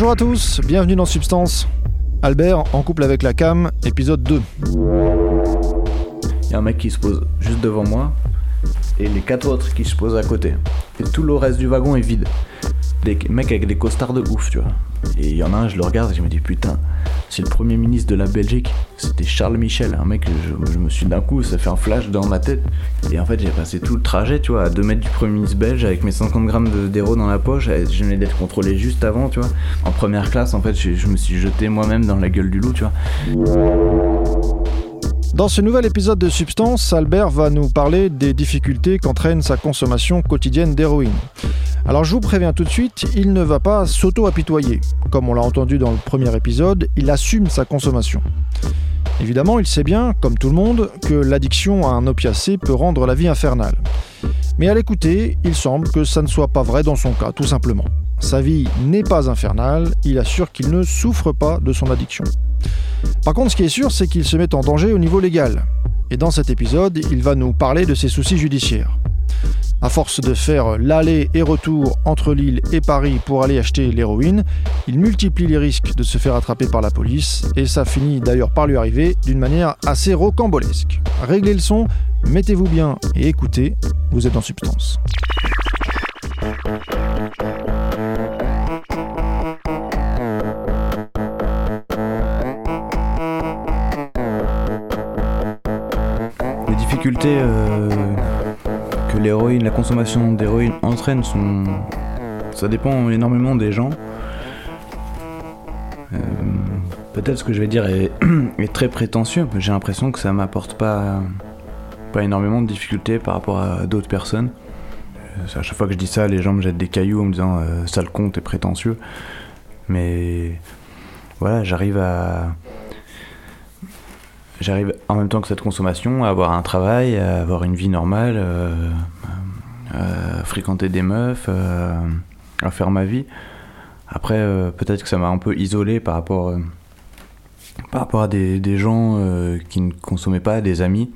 Bonjour à tous, bienvenue dans Substance. Albert en couple avec la cam, épisode 2. Il y a un mec qui se pose juste devant moi et les quatre autres qui se posent à côté. Et tout le reste du wagon est vide. Des mecs avec des costards de ouf, tu vois. Et il y en a un, je le regarde et je me dis putain, c'est le premier ministre de la Belgique, c'était Charles Michel, un mec, je, je me suis d'un coup, ça fait un flash dans ma tête. Et en fait, j'ai passé tout le trajet, tu vois, à 2 mètres du premier ministre belge avec mes 50 grammes d'héros dans la poche. Je venais d'être contrôlé juste avant, tu vois. En première classe, en fait, je me suis jeté moi-même dans la gueule du loup, tu vois. Dans ce nouvel épisode de Substance, Albert va nous parler des difficultés qu'entraîne sa consommation quotidienne d'héroïne. Alors je vous préviens tout de suite, il ne va pas s'auto-apitoyer. Comme on l'a entendu dans le premier épisode, il assume sa consommation. Évidemment, il sait bien, comme tout le monde, que l'addiction à un opiacé peut rendre la vie infernale. Mais à l'écouter, il semble que ça ne soit pas vrai dans son cas, tout simplement. Sa vie n'est pas infernale, il assure qu'il ne souffre pas de son addiction. Par contre, ce qui est sûr, c'est qu'il se met en danger au niveau légal. Et dans cet épisode, il va nous parler de ses soucis judiciaires. À force de faire l'aller et retour entre Lille et Paris pour aller acheter l'héroïne, il multiplie les risques de se faire attraper par la police, et ça finit d'ailleurs par lui arriver d'une manière assez rocambolesque. Réglez le son, mettez-vous bien et écoutez, vous êtes en substance. Euh, que l'héroïne, la consommation d'héroïne entraîne. Ça dépend énormément des gens. Euh, Peut-être ce que je vais dire est, très prétentieux, mais j'ai l'impression que ça m'apporte pas, pas énormément de difficultés par rapport à d'autres personnes. Euh, À chaque fois que je dis ça, les gens me jettent des cailloux en me disant euh, sale con, t'es prétentieux. Mais voilà, j'arrive à. J'arrive en même temps que cette consommation à avoir un travail, à avoir une vie normale, euh, à fréquenter des meufs, euh, à faire ma vie. Après, euh, peut-être que ça m'a un peu isolé par rapport, euh, par rapport à des, des gens euh, qui ne consommaient pas, des amis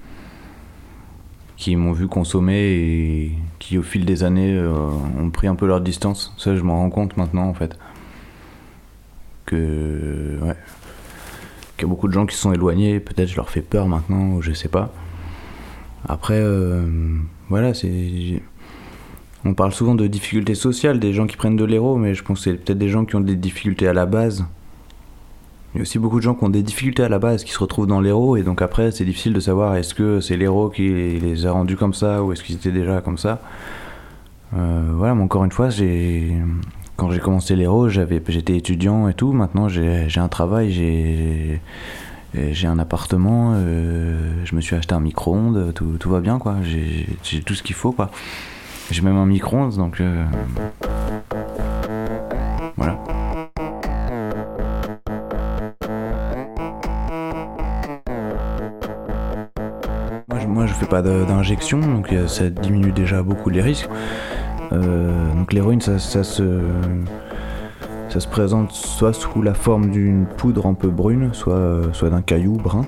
qui m'ont vu consommer et qui, au fil des années, euh, ont pris un peu leur distance. Ça, je m'en rends compte maintenant, en fait. Que. Ouais. Qu'il y a beaucoup de gens qui se sont éloignés, peut-être je leur fais peur maintenant, ou je sais pas. Après, euh, voilà, c'est. On parle souvent de difficultés sociales, des gens qui prennent de l'héros, mais je pense que c'est peut-être des gens qui ont des difficultés à la base. Il y a aussi beaucoup de gens qui ont des difficultés à la base, qui se retrouvent dans l'héros, et donc après, c'est difficile de savoir est-ce que c'est l'héros qui les a rendus comme ça, ou est-ce qu'ils étaient déjà comme ça. Euh, voilà, mais encore une fois, j'ai quand j'ai commencé l'héros, j'avais, j'étais étudiant et tout. Maintenant, j'ai, un travail, j'ai, j'ai un appartement, euh, je me suis acheté un micro-ondes, tout, tout va bien, quoi. J'ai, tout ce qu'il faut, quoi. J'ai même un micro-ondes, donc euh, voilà. Moi, je, moi, je fais pas d'injection, donc ça diminue déjà beaucoup les risques. Euh, donc l'héroïne, ça, ça se, présente soit sous la forme d'une poudre un peu brune, soit, soit d'un caillou brun.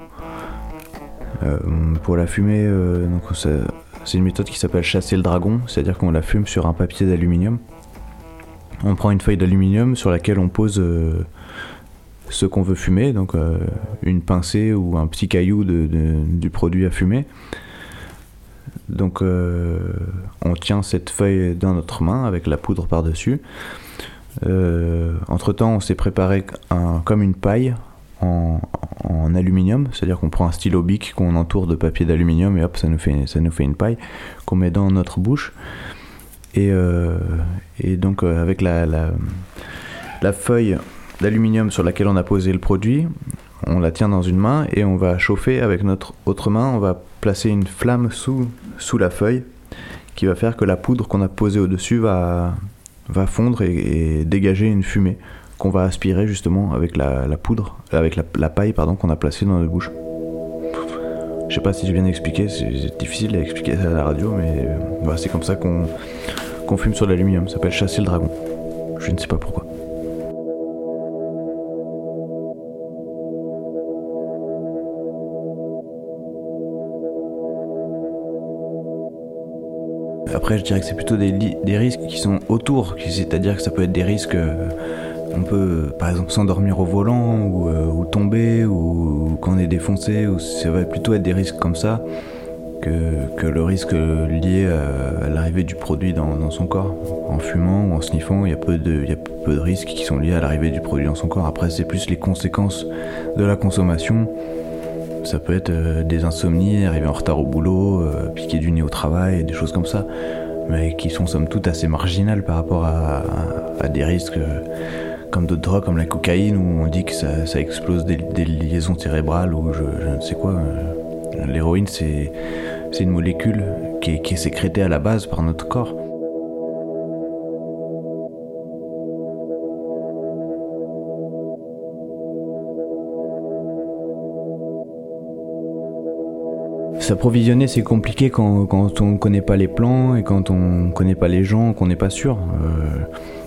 Euh, pour la fumer, euh, donc ça- c'est une méthode qui s'appelle chasser le dragon, c'est-à-dire qu'on la fume sur un papier d'aluminium. On prend une feuille d'aluminium sur laquelle on pose euh, ce qu'on veut fumer, donc euh, une pincée ou un petit caillou du produit à fumer. Donc euh, on tient cette feuille dans notre main avec la poudre par-dessus. Euh, entre temps, on s'est préparé comme une paille en, aluminium, c'est-à-dire qu'on prend un stylo bic qu'on entoure de papier d'aluminium et hop, ça nous fait, ça nous fait une paille qu'on met dans notre bouche. Et, euh, donc avec la feuille d'aluminium sur laquelle on a posé le produit, on la tient dans une main et on va chauffer avec notre autre main, on va placer une flamme sous, sous la feuille qui va faire que la poudre qu'on a posée au-dessus va, va fondre et, dégager une fumée qu'on va aspirer justement avec la, poudre, avec la, paille pardon qu'on a placée dans notre bouche. Je sais pas si j'ai bien expliqué, c'est difficile à expliquer à la radio, mais euh, voilà, c'est comme ça qu'on qu'on fume sur l'aluminium. Ça s'appelle chasser le dragon. Je ne sais pas pourquoi. Après, je dirais que c'est plutôt des, risques qui sont autour, c'est-à-dire que ça peut être des risques euh, on peut par exemple s'endormir au volant ou, tomber ou, quand on est défoncé, ou ça va plutôt être des risques comme ça que, le risque lié à, l'arrivée du produit dans, son corps. En fumant ou en sniffant, il y, a peu de, il y a peu de risques qui sont liés à l'arrivée du produit dans son corps. Après, c'est plus les conséquences de la consommation. Ça peut être euh, des insomnies, arriver en retard au boulot, euh, piquer du nez au travail, des choses comme ça, mais qui sont somme toute assez marginales par rapport à, des risques euh, comme d'autres drogues, comme la cocaïne, où on dit que ça, explose des, liaisons cérébrales ou je, je ne sais quoi. L'héroïne, c'est une molécule qui est, sécrétée à la base par notre corps. S'approvisionner, c'est compliqué quand, on ne connaît pas les plans et quand on ne connaît pas les gens, qu'on n'est pas sûr. Euh,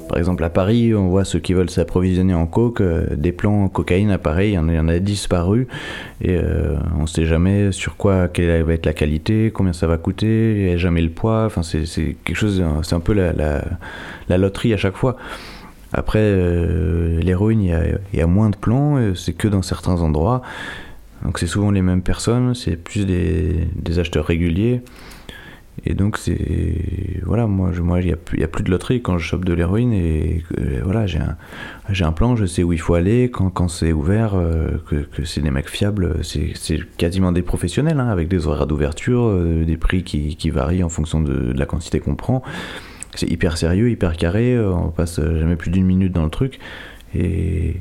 par exemple, à Paris, on voit ceux qui veulent s'approvisionner en coke, euh, des plans en cocaïne à il y en a, disparu. Et euh, on ne sait jamais sur quoi, quelle va être la qualité, combien ça va coûter, il n'y a jamais le poids. Enfin, c'est quelque chose, c'est un peu la, loterie à chaque fois. Après, l'héroïne, il y, a moins de plans, c'est que dans certains endroits. Donc c'est souvent les mêmes personnes, c'est plus des acheteurs réguliers. Et donc c'est voilà moi je, moi il y, a plus de loterie quand je chope de l'héroïne et voilà j'ai un j'ai un plan je sais où il faut aller. Quand, quand c'est ouvert euh, que, que c'est des mecs fiables c'est quasiment des professionnels hein, avec des horaires d'ouverture euh, des prix qui, qui, varient en fonction de, de la quantité qu'on prend. C'est hyper sérieux hyper carré euh, on passe jamais plus d'une minute dans le truc. Et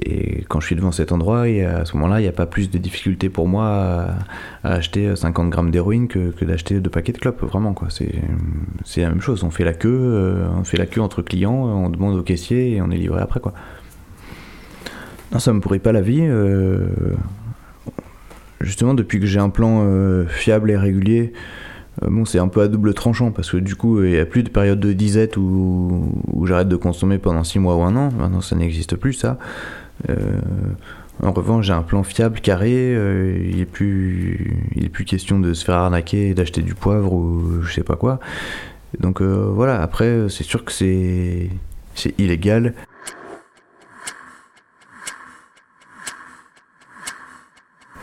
et quand je suis devant cet endroit, et à ce moment-là, il n'y a pas plus de difficulté pour moi à, acheter 50 grammes d'héroïne que, d'acheter deux paquets de clopes. Vraiment, quoi. C'est, la même chose. On fait la queue, euh, on fait la queue entre clients, on demande au caissier et on est livré après, quoi. Non, ça me pourrit pas la vie. Euh, justement, depuis que j'ai un plan euh, fiable et régulier, bon, c'est un peu à double tranchant parce que du coup, il n'y a plus de période de disette où, où j'arrête de consommer pendant 6 mois ou un an. Maintenant, ça n'existe plus, ça. Euh, en revanche, j'ai un plan fiable, carré. Euh, il n'est plus, plus question de se faire arnaquer et d'acheter du poivre ou je sais pas quoi. Donc euh, voilà. Après, c'est sûr que c'est, c'est illégal.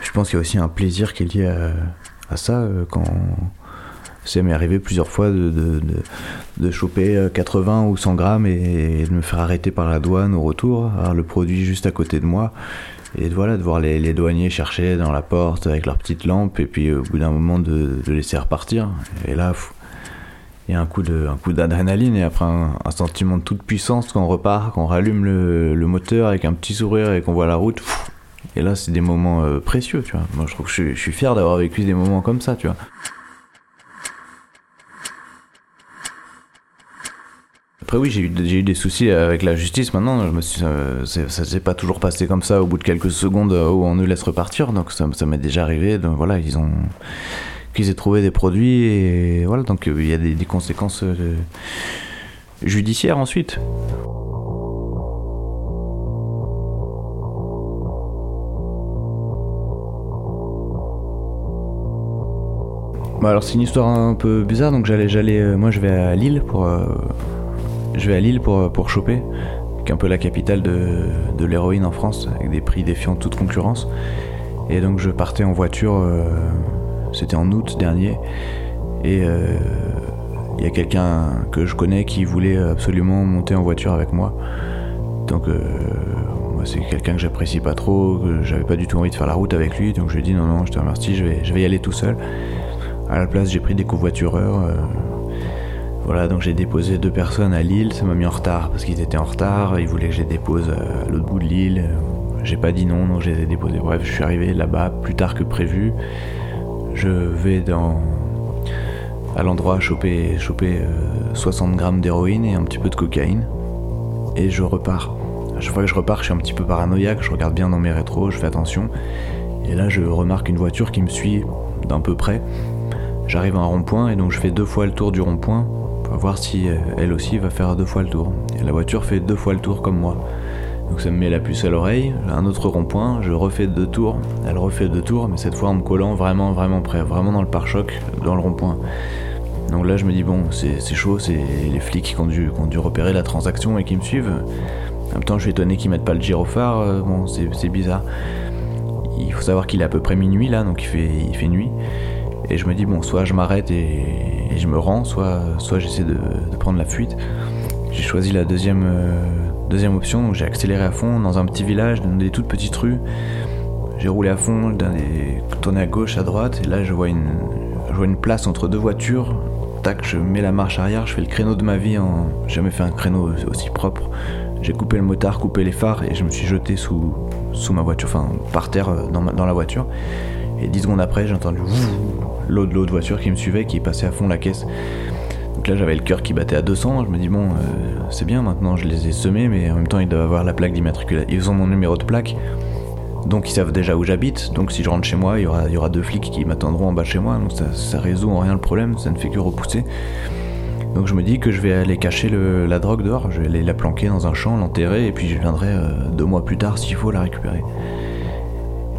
Je pense qu'il y a aussi un plaisir qui est lié à, à ça quand ça m'est arrivé plusieurs fois de, de, de, choper 80 euh, ou 100 grammes et, de me faire arrêter par la douane au retour, le produit juste à côté de moi. Et voilà, de voir les, douaniers chercher dans la porte avec leur petite lampe et puis au bout d'un moment de, laisser repartir. Et là, il y a un coup de, d'adrénaline et après un, sentiment de toute puissance quand on repart, quand on rallume le, moteur avec un petit sourire et qu'on voit la route. Et là, c'est des moments euh, précieux. Moi, je trouve que je, suis fier d'avoir vécu des moments comme ça. Après oui, j'ai eu, eu, des soucis avec la justice maintenant. Je me euh, ça s'est pas toujours passé comme ça au bout de quelques secondes euh, où on nous laisse repartir. Donc ça, m'est déjà arrivé. Donc voilà, ils ont qu'ils aient trouvé des produits et voilà. Donc euh, il y a des, conséquences judiciaires ensuite. Bah alors c'est une histoire un peu bizarre. Donc j'allais, j'allais, moi je vais à Lille pour je vais à Lille pour, pour choper, qui est un peu la capitale de, de l'héroïne en France, avec des prix défiant toute concurrence. Et donc je partais en voiture, euh, c'était en août dernier, et euh, il y a quelqu'un que je connais qui voulait absolument monter en voiture avec moi. Donc euh, moi c'est quelqu'un que j'apprécie pas trop, que j'avais pas du tout envie de faire la route avec lui, donc je lui ai dit non non je te remercie, je vais, je vais y aller tout seul. À la place j'ai pris des covoitureurs voilà, donc j'ai déposé deux personnes à Lille, ça m'a mis en retard parce qu'ils étaient en retard, ils voulaient que je les dépose euh, à l'autre bout de l'île. J'ai pas dit non, donc je les ai déposés. Bref, je suis arrivé là-bas plus tard que prévu. Je vais dans à l'endroit choper, choper 60 euh, grammes d'héroïne et un petit peu de cocaïne. Et je repars. À chaque fois que je repars, je suis un petit peu paranoïaque, je regarde bien dans mes rétros, je fais attention. Et là, je remarque une voiture qui me suit d'un peu près. J'arrive à un rond-point et donc je fais deux fois le tour du rond-point voir si euh, elle aussi va faire deux fois le tour. La voiture fait deux fois le tour comme moi. Donc ça me met la puce à l'oreille, un autre rond-point, je refais deux tours, elle refait deux tours, mais cette fois en me collant vraiment vraiment près, vraiment dans le pare-choc, dans le rond-point. Donc là je me dis bon c'est chaud, c'est les flics qui ont, dû, ont dû repérer la transaction et qui me suivent. En même temps, je suis étonné qu'ils mettent pas le gyrophare. bon, c'est bizarre. Il faut savoir qu'il est à peu près minuit là, donc il fait nuit. Et je me dis, bon, soit je m'arrête et, je me rends, soit, soit j'essaie de, prendre la fuite. J'ai choisi la deuxième, deuxième option, donc j'ai accéléré à fond dans un petit village, dans des toutes petites rues. J'ai roulé à fond, tourné à gauche, à droite, et là je vois une, place entre deux voitures. Tac, je mets la marche arrière, je fais le créneau de ma vie. En... J'ai jamais fait un créneau aussi propre. J'ai coupé le motard, coupé les phares et je me suis jeté sous, sous ma voiture, enfin par terre euh, dans la voiture. Et dix secondes après, j'ai entendu l'eau de l'autre voiture qui me suivait, qui passée à fond la caisse. Donc là, j'avais le cœur qui battait à 200. Je me dis, bon, euh, c'est bien, maintenant je les ai semés, mais en même temps, ils doivent avoir la plaque d'immatriculation. Ils ont mon numéro de plaque. Donc ils savent déjà où j'habite, donc si je rentre chez moi, il y aura, deux flics qui m'attendront en bas chez moi, donc ça, résout en rien le problème, ça ne fait que repousser. Donc je me dis que je vais aller cacher la drogue dehors, je vais aller la planquer dans un champ, l'enterrer, et puis je viendrai euh, deux mois plus tard s'il faut la récupérer.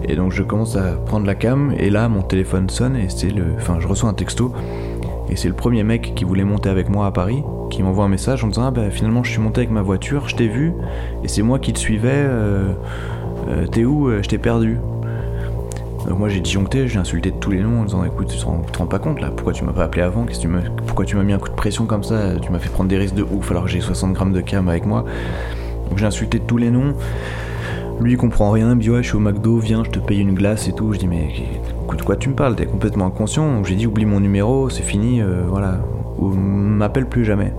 Et donc je commence à prendre la cam, et là mon téléphone sonne, et c'est le. Enfin, je reçois un texto, et c'est le premier mec qui voulait monter avec moi à Paris, qui m'envoie un message en disant Ah bah finalement je suis monté avec ma voiture, je t'ai vu, et c'est moi qui te suivais. Euh, euh, t'es où euh, Je t'ai perdu. Donc moi j'ai disjoncté, j'ai insulté de tous les noms en disant écoute tu te rends, pas compte là, pourquoi tu m'as pas appelé avant Pourquoi tu m'as mis un coup de pression comme ça Tu m'as fait prendre des risques de ouf alors que j'ai 60 grammes de cam avec moi. Donc j'ai insulté de tous les noms. Lui il comprend rien, il me dit ouais je suis au McDo, viens je te paye une glace et tout. Je dis mais de quoi tu me parles? T'es complètement inconscient. J'ai dit oublie mon numéro, c'est fini, euh, voilà. Ou m'appelle plus jamais.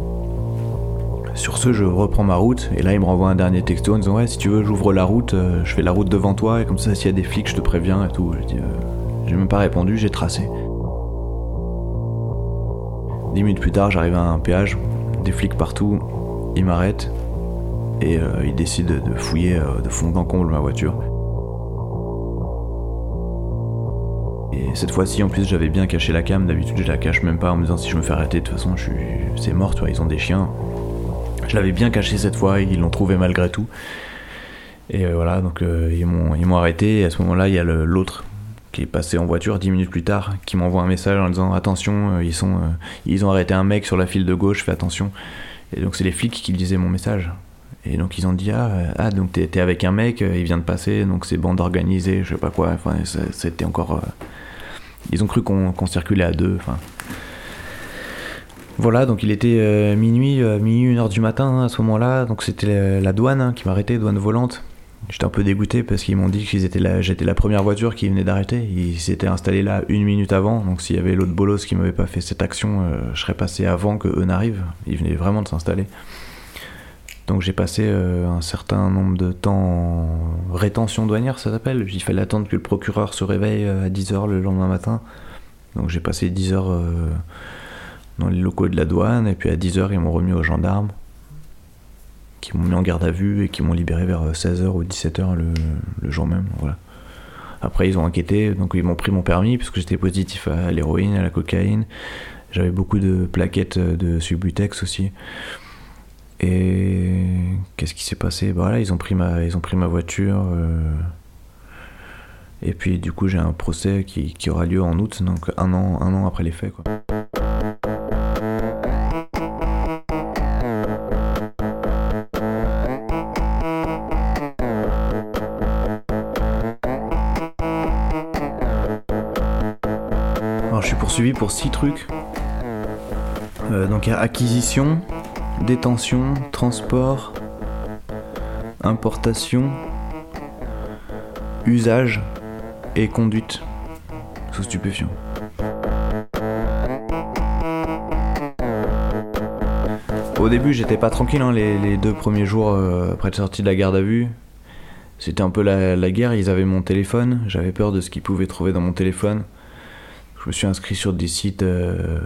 Sur ce, je reprends ma route et là, il me renvoie un dernier texto en disant Ouais, si tu veux, j'ouvre la route, euh, je fais la route devant toi et comme ça, s'il y a des flics, je te préviens et tout. J'ai euh, même pas répondu, j'ai tracé. Dix minutes plus tard, j'arrive à un péage, des flics partout, ils m'arrêtent et euh, ils décident de fouiller de fond en comble ma voiture. Et cette fois-ci, en plus, j'avais bien caché la cam. D'habitude, je la cache même pas en me disant si je me fais arrêter, de toute façon, c'est mort, tu vois, ils ont des chiens. Je l'avais bien caché cette fois, ils l'ont trouvé malgré tout. Et euh, voilà, donc euh, ils m'ont arrêté. Et à ce moment-là, il y a l'autre qui est passé en voiture dix minutes plus tard, qui m'envoie un message en disant attention, euh, ils sont, ils ont arrêté un mec sur la file de gauche, fais attention. Et donc c'est les flics qui lisaient mon message. Et donc ils ont dit ah, ah donc t'es avec un mec, il vient de passer, donc c'est bande organisée, je sais pas quoi. Enfin c'était encore. ils ont cru qu'on circulait à deux. Enfin voilà, donc il était euh, minuit, euh, minuit, une heure du matin hein, à ce moment-là. Donc c'était la, douane hein, qui m'a arrêté, douane volante. J'étais un peu dégoûté parce qu'ils m'ont dit que j'étais la première voiture qui venait d'arrêter. Ils s'étaient installés là une minute avant. Donc s'il y avait l'autre bolos qui m'avait pas fait cette action, euh, je serais passé avant que eux n'arrivent. Ils venaient vraiment de s'installer. Donc j'ai passé un certain nombre de temps en rétention douanière, ça s'appelle. Il fallait attendre que le procureur se réveille à 10h le lendemain matin. Donc j'ai passé 10 heures dans les locaux de la douane, et puis à 10h, ils m'ont remis aux gendarmes, qui m'ont mis en garde à vue et qui m'ont libéré vers 16h ou 17h le, jour même. Après, ils ont enquêté, donc ils m'ont pris mon permis, puisque j'étais positif à l'héroïne, à la cocaïne. J'avais beaucoup de plaquettes de Subutex aussi. Et qu'est-ce qui s'est passé? Bah Voilà, ils ont pris ma, ils ont pris ma voiture. Euh, et puis du coup, j'ai un procès qui, qui, aura lieu en août, donc un an, un an après les faits. Quoi. suivi pour six trucs. Euh, donc il y a acquisition, détention, transport, importation, usage et conduite sous stupéfiant. Au début, j'étais pas tranquille hein, les, deux premiers jours euh, après être sorti de la garde à vue. C'était un peu la, la guerre, ils avaient mon téléphone, j'avais peur de ce qu'ils pouvaient trouver dans mon téléphone je me suis inscrit sur des sites euh,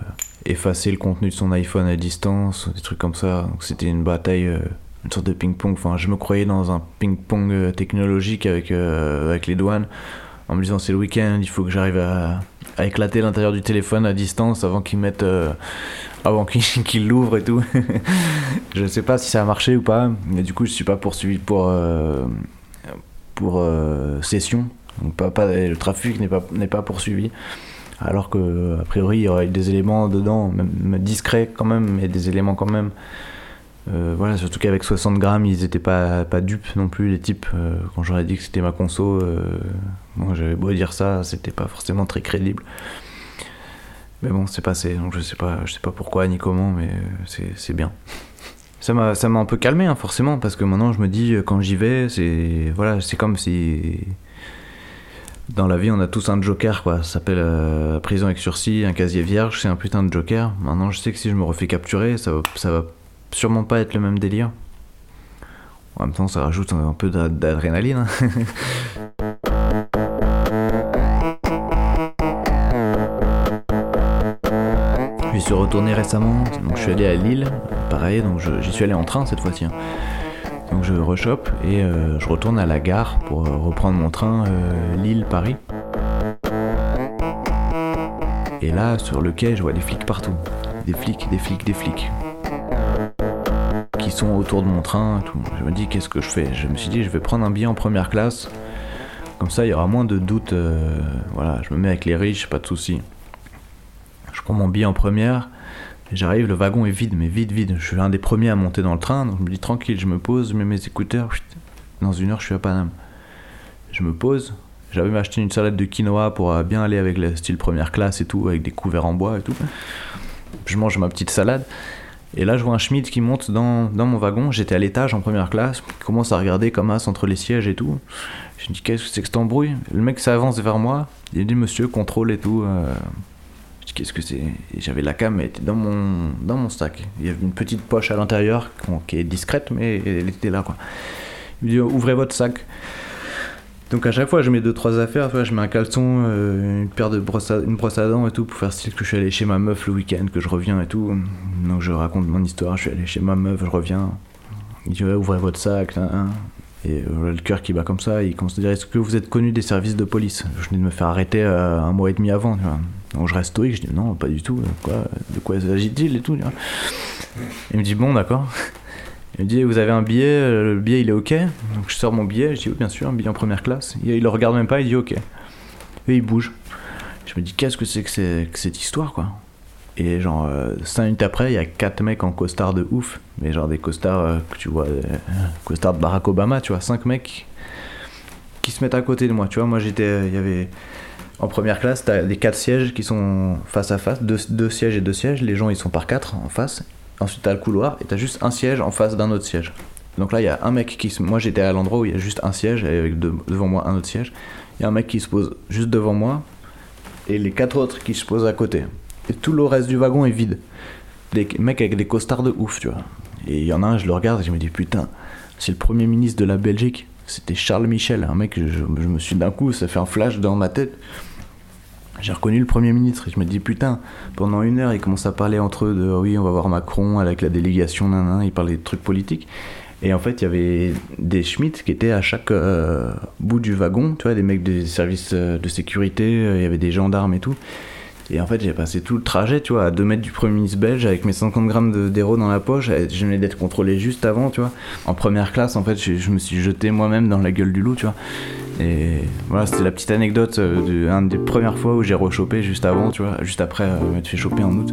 effacer le contenu de son iPhone à distance, des trucs comme ça. Donc c'était une bataille, euh, une sorte de ping-pong. Enfin, je me croyais dans un ping-pong euh, technologique avec, avec les douanes, en me disant c'est le week-end, il faut que j'arrive à, éclater l'intérieur du téléphone à distance avant qu'ils mettent, avant qu'ils l'ouvrent et tout. je ne sais pas si ça a marché ou pas, mais du coup je suis pas poursuivi pour pour session. Donc le trafic n'est pas, n'est pas poursuivi alors que a priori il y aurait des éléments dedans, même discrets quand même, mais des éléments quand même Euh, voilà, surtout qu'avec 60 grammes, ils étaient pas, pas dupes non plus, les types. Euh, quand j'aurais dit que c'était ma conso, moi j'avais beau dire ça, c'était pas forcément très crédible. Mais bon, c'est passé, donc je sais pas, je sais pas pourquoi ni comment, mais c'est bien. Ça m'a, un peu calmé, hein, forcément, parce que maintenant je me dis, quand j'y vais, c'est voilà, comme si dans la vie, on a tous un joker, quoi. Ça s'appelle euh, prison avec sursis, un casier vierge, c'est un putain de joker. Maintenant, je sais que si je me refais capturer, ça va, ça va sûrement pas être le même délire. En même temps, ça rajoute un, peu d'adrénaline. Hein. je suis retourné récemment, donc je suis allé à Lille, pareil, donc j'y suis allé en train cette fois-ci. Hein. Donc je rechoppe et euh, je retourne à la gare pour euh, reprendre mon train euh, Lille-Paris. Et là, sur le quai, je vois des flics partout. Des flics, des flics, des flics. Qui sont autour de mon train. Tout. Je me dis, qu'est-ce que je fais? Je me suis dit, je vais prendre un billet en première classe. Comme ça, il y aura moins de doutes. voilà, je me mets avec les riches, pas de soucis. Je prends mon billet en première. J'arrive, le wagon est vide, mais vide, vide. Je suis un des premiers à monter dans le train, donc je me dis tranquille, je me pose, je mets mes écouteurs. Dans une heure, je suis à Paname. Je me pose. J'avais acheté une salade de quinoa pour euh, bien aller avec le style première classe et tout, avec des couverts en bois et tout. Je mange ma petite salade. Et là, je vois un Schmidt qui monte dans, dans mon wagon. J'étais à l'étage en première classe. Il commence à regarder comme as entre les sièges et tout. Je me dis, qu'est-ce que c'est que cet embrouille? Le mec s'avance vers moi. Il dit, monsieur, contrôle et tout. Euh, qu'est-ce que c'est J'avais la cam, elle était dans mon, dans mon sac. Il y avait une petite poche à l'intérieur qui est discrète, mais elle était là. Quoi. Il me dit ouvrez votre sac. Donc à chaque fois, je mets deux trois affaires. je mets un caleçon, euh, une paire de brosse à, une brosse à dents et tout pour faire style que je suis allé chez ma meuf le week-end, que je reviens et tout. Donc je raconte mon histoire. Je suis allé chez ma meuf, je reviens. Il dit ouvrez votre sac. Et euh, le cœur qui bat comme ça, il commence à dire Est-ce que vous êtes connu des services de police? Je venais de me faire arrêter euh, un mois et demi avant. Donc je reste stoïque, je dis Non, pas du tout. De quoi s'agit-il et tout Il me dit Bon, d'accord. Il me dit Vous avez un billet euh, Le billet, il est OK? Donc je sors mon billet, je dis Oui, bien sûr, un billet en première classe. Il, il le regarde même pas, il dit OK. Et il bouge. Je me dis Qu'est-ce que c'est que, que cette histoire, quoi? Et genre, 5 minutes après, il y a 4 mecs en costard de ouf. Mais genre des costards que tu vois, costards de Barack Obama, tu vois, 5 mecs qui se mettent à côté de moi. Tu vois, moi j'étais. Il y avait. En première classe, t'as les 4 sièges qui sont face à face, 2 sièges et 2 sièges. Les gens ils sont par 4 en face. Ensuite, t'as le couloir et t'as juste un siège en face d'un autre siège. Donc là, il y a un mec qui se. Moi j'étais à l'endroit où il y a juste un siège avec devant moi un autre siège. Il y a un mec qui se pose juste devant moi et les 4 autres qui se posent à côté et tout le reste du wagon est vide. Des mecs avec des costards de ouf, tu vois. Et il y en a un, je le regarde et je me dis putain, c'est le premier ministre de la Belgique. C'était Charles Michel, un mec, je, me suis d'un coup, ça fait un flash dans ma tête. J'ai reconnu le Premier ministre et je me dis putain, pendant une heure ils commencent à parler entre eux de oui on va voir Macron avec la délégation, nan, ils parlaient de trucs politiques. Et en fait il y avait des Schmitt qui étaient à chaque euh, bout du wagon, tu vois, des mecs des services euh, de sécurité, euh, il y avait des gendarmes et tout. Et en fait, j'ai passé tout le trajet, tu vois, à 2 mètres du premier ministre belge avec mes 50 grammes d'héros dans la poche. Je venais d'être contrôlé juste avant, tu vois. En première classe, en fait, je, me suis jeté moi-même dans la gueule du loup, tu vois. Et voilà, c'était la petite anecdote euh, de une des premières fois où j'ai rechopé juste avant, tu vois, juste après euh, m'être fait choper en août.